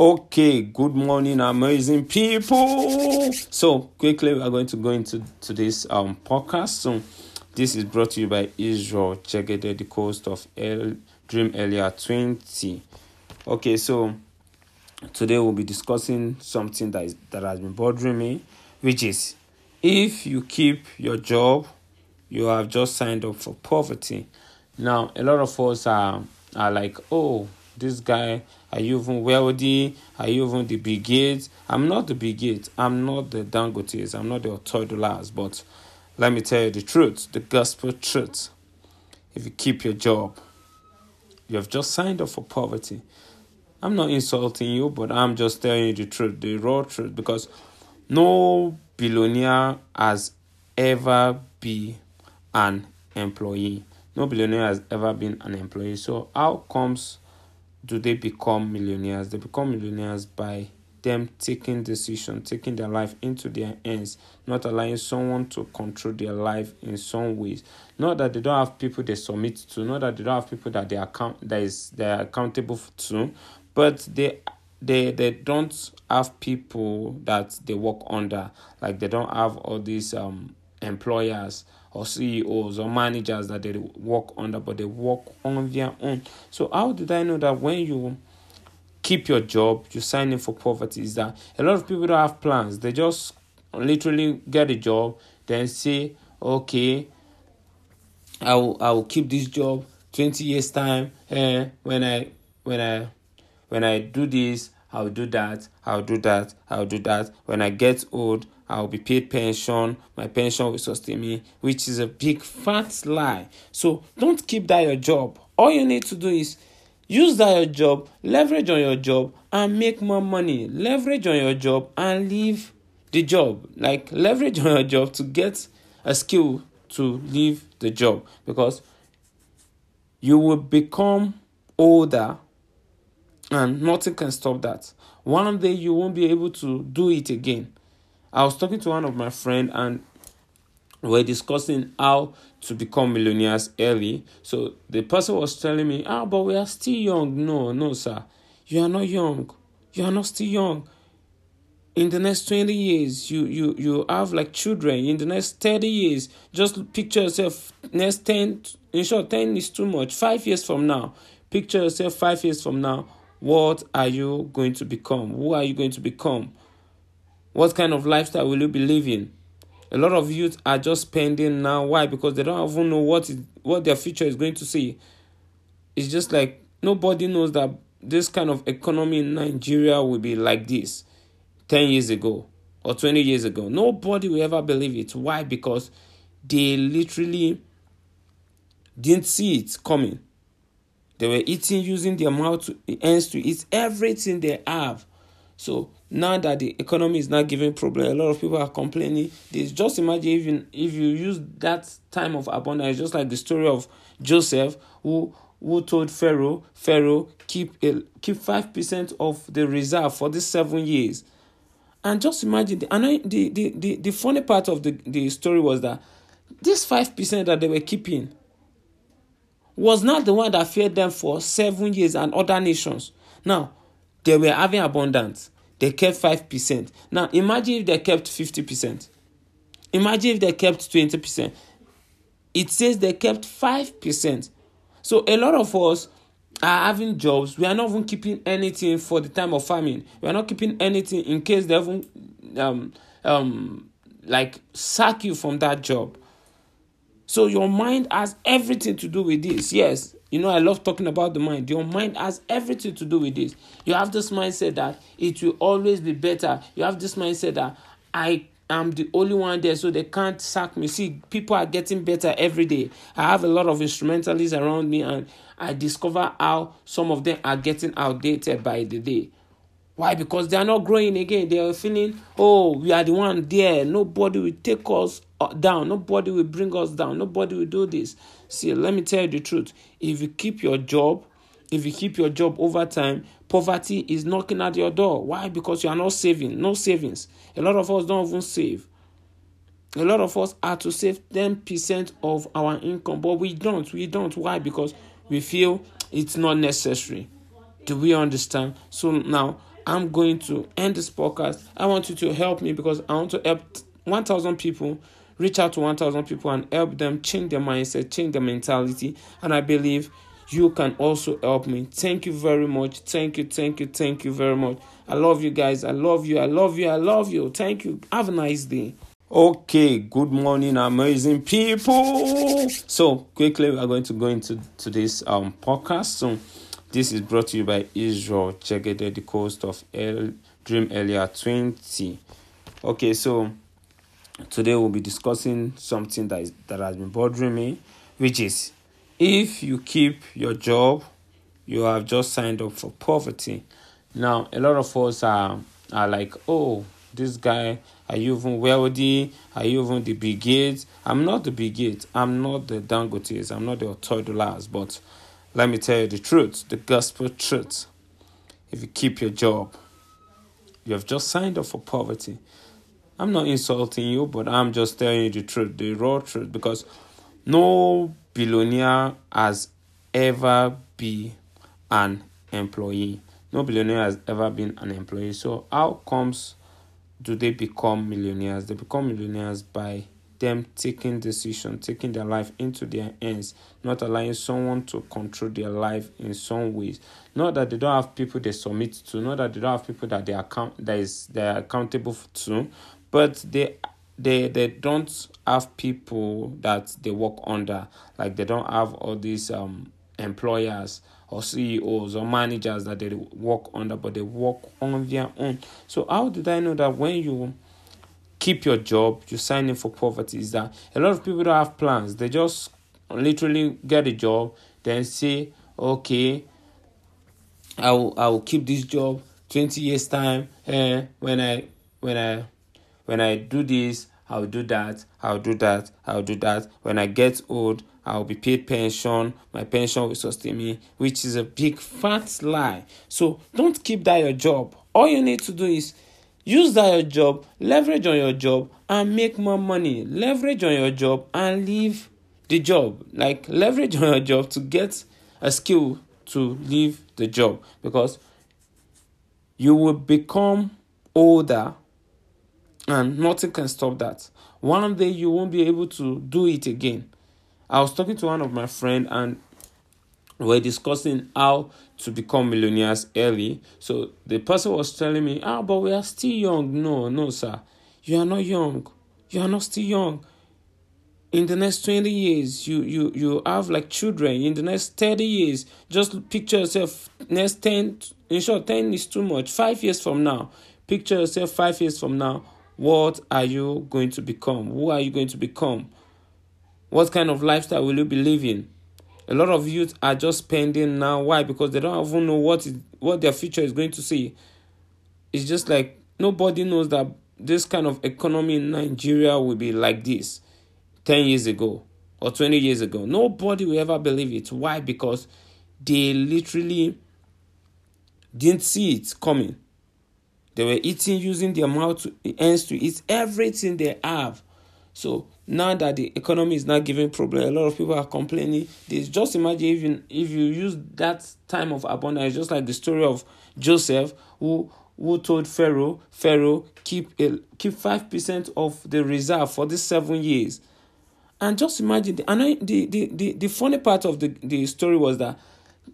Okay, good morning, amazing people. So quickly, we are going to go into to this um podcast. So this is brought to you by Israel Jegede, the coast of El Dream Earlier 20. Okay, so today we'll be discussing something that is that has been bothering me, which is if you keep your job, you have just signed up for poverty. Now, a lot of us are are like, oh, this guy are you even wealthy? Are you even the big gates? I'm not the big gate. I'm not the Dangotes. I'm not the Otedolas. But let me tell you the truth, the gospel truth. If you keep your job, you have just signed up for poverty. I'm not insulting you, but I'm just telling you the truth, the raw truth, because no billionaire has ever been an employee. No billionaire has ever been an employee. So how comes do they become millionaires? They become millionaires by them taking decision, taking their life into their hands, not allowing someone to control their life in some ways. Not that they don't have people they submit to, not that they don't have people that they account that is they are accountable to, but they they they don't have people that they work under. Like they don't have all these um employers or CEOs or managers that they work under, but they work on their own. So how did I know that when you keep your job, you sign in for poverty? Is that a lot of people don't have plans. They just literally get a job, then say, okay, I will I will keep this job 20 years time. Eh, when I when I when I do this, I'll do that, I'll do that, I'll do that. When I get old, I'll be paid pension, my pension will sustain me, which is a big fat lie. So don't keep that your job. All you need to do is use that your job, leverage on your job, and make more money. Leverage on your job and leave the job. Like leverage on your job to get a skill to leave the job because you will become older and nothing can stop that. One day you won't be able to do it again. I was talking to one of my friend and we're discussing how to become millionaires early. So the person was telling me, "Ah, but we are still young." No, no, sir, you are not young. You are not still young. In the next twenty years, you you you have like children. In the next thirty years, just picture yourself. Next ten, in short, ten is too much. Five years from now, picture yourself. Five years from now what are you going to become? Who are you going to become? What kind of lifestyle will you be living? A lot of youth are just spending now. Why? Because they don't even know what is, what their future is going to see. It's just like nobody knows that this kind of economy in Nigeria will be like this 10 years ago or 20 years ago. Nobody will ever believe it. Why? Because they literally didn't see it coming. They were eating using their mouth to, hands to eat everything they have. So now that the economy is not giving problem, a lot of people are complaining. They just imagine even if you use that time of abundance, just like the story of Joseph, who who told Pharaoh, Pharaoh, keep a, keep five percent of the reserve for these seven years. And just imagine the and I, the, the, the, the funny part of the, the story was that this five percent that they were keeping was not the one that fed them for seven years and other nations. Now, they were having abundance. They kept 5%. Now, imagine if they kept 50%. Imagine if they kept 20%. It says they kept 5%. So, a lot of us are having jobs. We are not even keeping anything for the time of famine. We are not keeping anything in case they even um, um, like sack you from that job. So your mind has everything to do with this. Yes, you know, I love talking about the mind. Your mind has everything to do with this. You have this mindset that it will always be better. You have this mindset that I am the only one there, so they can't sack me. See, people are getting better every day. I have a lot of instrumentalists around me, and I discover how some of them are getting outdated by the day. Why? Because they are not growing again. They are feeling, oh, we are the one there. Nobody will take us Uh, down. Nobody will bring us down. Nobody will do this. See, let me tell you the truth. If you keep your job, if you keep your job over time, poverty is knocking at your door. Why? Because you are not saving. No savings. A lot of us don't even save. A lot of us are to save 10% of our income, but we don't. We don't. Why? Because we feel it's not necessary. Do we understand? So now I'm going to end this podcast. I want you to help me because I want to help 1,000 people, reach out to 1,000 people and help them change their mindset, change their mentality. And I believe you can also help me. Thank you very much. Thank you, thank you, thank you very much. I love you guys. I love you. I love you. I love you. Thank you. Have a nice day. Okay, good morning, amazing people. So quickly, we are going to go into today's um podcast. So this is brought to you by Israel Jegede, the coast of El Dream Earlier 20. Okay, so today we'll be discussing something that is that has been bothering me, which is if you keep your job, you have just signed up for poverty. Now, a lot of us are are like, oh, this guy, are you even wealthy? Are you even the big gates? I'm not the big gate. I'm not the Dangotes. I'm not the Otedolas, but let me tell you the truth, the gospel truth. If you keep your job, you have just signed up for poverty. I'm not insulting you, but I'm just telling you the truth, the raw truth, because no billionaire has ever been an employee. No billionaire has ever been an employee. So how comes do they become millionaires? They become millionaires by them taking decision, taking their life into their hands, not allowing someone to control their life in some ways. Not that they don't have people they submit to, not that they don't have people that they account that is they are accountable to, but they they they don't have people that they work under. Like they don't have all these um employers or CEOs or managers that they work under, but they work on their own. So how did I know that when you keep your job, you sign in for poverty? Is that a lot of people don't have plans. They just literally get a job, then say, okay, I will I will keep this job 20 years time. Eh, when I when I when I do this, I'll do that, I'll do that, I'll do that. When I get old, I'll be paid pension, my pension will sustain me, which is a big fat lie. So don't keep that your job. All you need to do is use that your job, leverage on your job, and make more money. Leverage on your job and leave the job. Like leverage on your job to get a skill to leave the job because you will become older and nothing can stop that. One day you won't be able to do it again. I was talking to one of my friend and we're discussing how to become millionaires early. So the person was telling me, ah, but we are still young. No, no, sir. You are not young. You are not still young. In the next 20 years, you you you have like children. In the next 30 years, just picture yourself next 10 in short, 10 is too much. Five years from now. Picture yourself five years from now. What are you going to become? Who are you going to become? What kind of lifestyle will you be living? A lot of youth are just spending now. Why? Because they don't even know what is, what their future is going to see. It's just like nobody knows that this kind of economy in Nigeria will be like this 10 years ago or 20 years ago. Nobody will ever believe it. Why? Because they literally didn't see it coming. They were eating using their mouth to, hands to eat everything they have. So now that the economy is not giving problem, a lot of people are complaining. This just imagine even if you use that time of abundance, just like the story of Joseph, who who told Pharaoh, Pharaoh, keep a, keep five percent of the reserve for these seven years. And just imagine, the, and the, the, the, the funny part of the, the story was that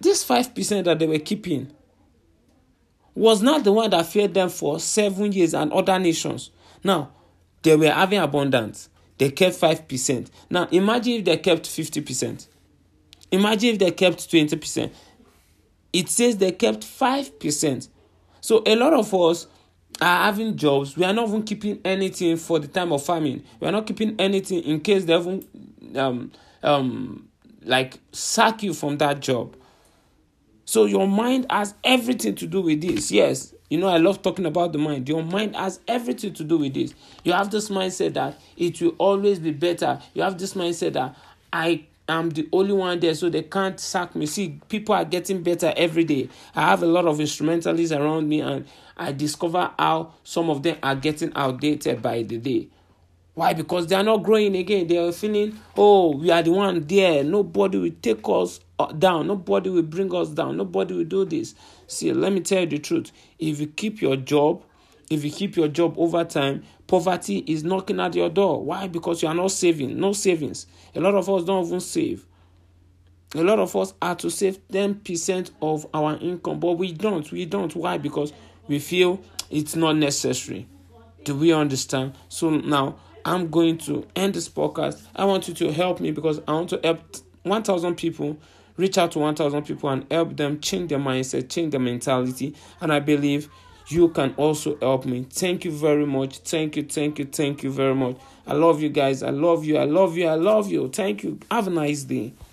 this five percent that they were keeping was not the one that fed them for seven years and other nations. Now, they were having abundance. They kept 5%. Now, imagine if they kept 50%. Imagine if they kept 20%. It says they kept 5%. So, a lot of us are having jobs. We are not even keeping anything for the time of famine. We are not keeping anything in case they even um, um, like sack you from that job. So your mind has everything to do with this. Yes, you know, I love talking about the mind. Your mind has everything to do with this. You have this mindset that it will always be better. You have this mindset that I am the only one there, so they can't sack me. See, people are getting better every day. I have a lot of instrumentalists around me, and I discover how some of them are getting outdated by the day. Why? Because they are not growing again. They are feeling, oh, we are the one there. Nobody will take us uh, down. Nobody will bring us down. Nobody will do this. See, let me tell you the truth. If you keep your job, if you keep your job over time, poverty is knocking at your door. Why? Because you are not saving. No savings. A lot of us don't even save. A lot of us are to save 10% of our income, but we don't. We don't. Why? Because we feel it's not necessary. Do we understand? So now I'm going to end this podcast. I want you to help me because I want to help 1,000 people, reach out to 1,000 people and help them change their mindset, change their mentality. And I believe you can also help me. Thank you very much. Thank you, thank you, thank you very much. I love you guys. I love you. I love you. I love you. Thank you. Have a nice day.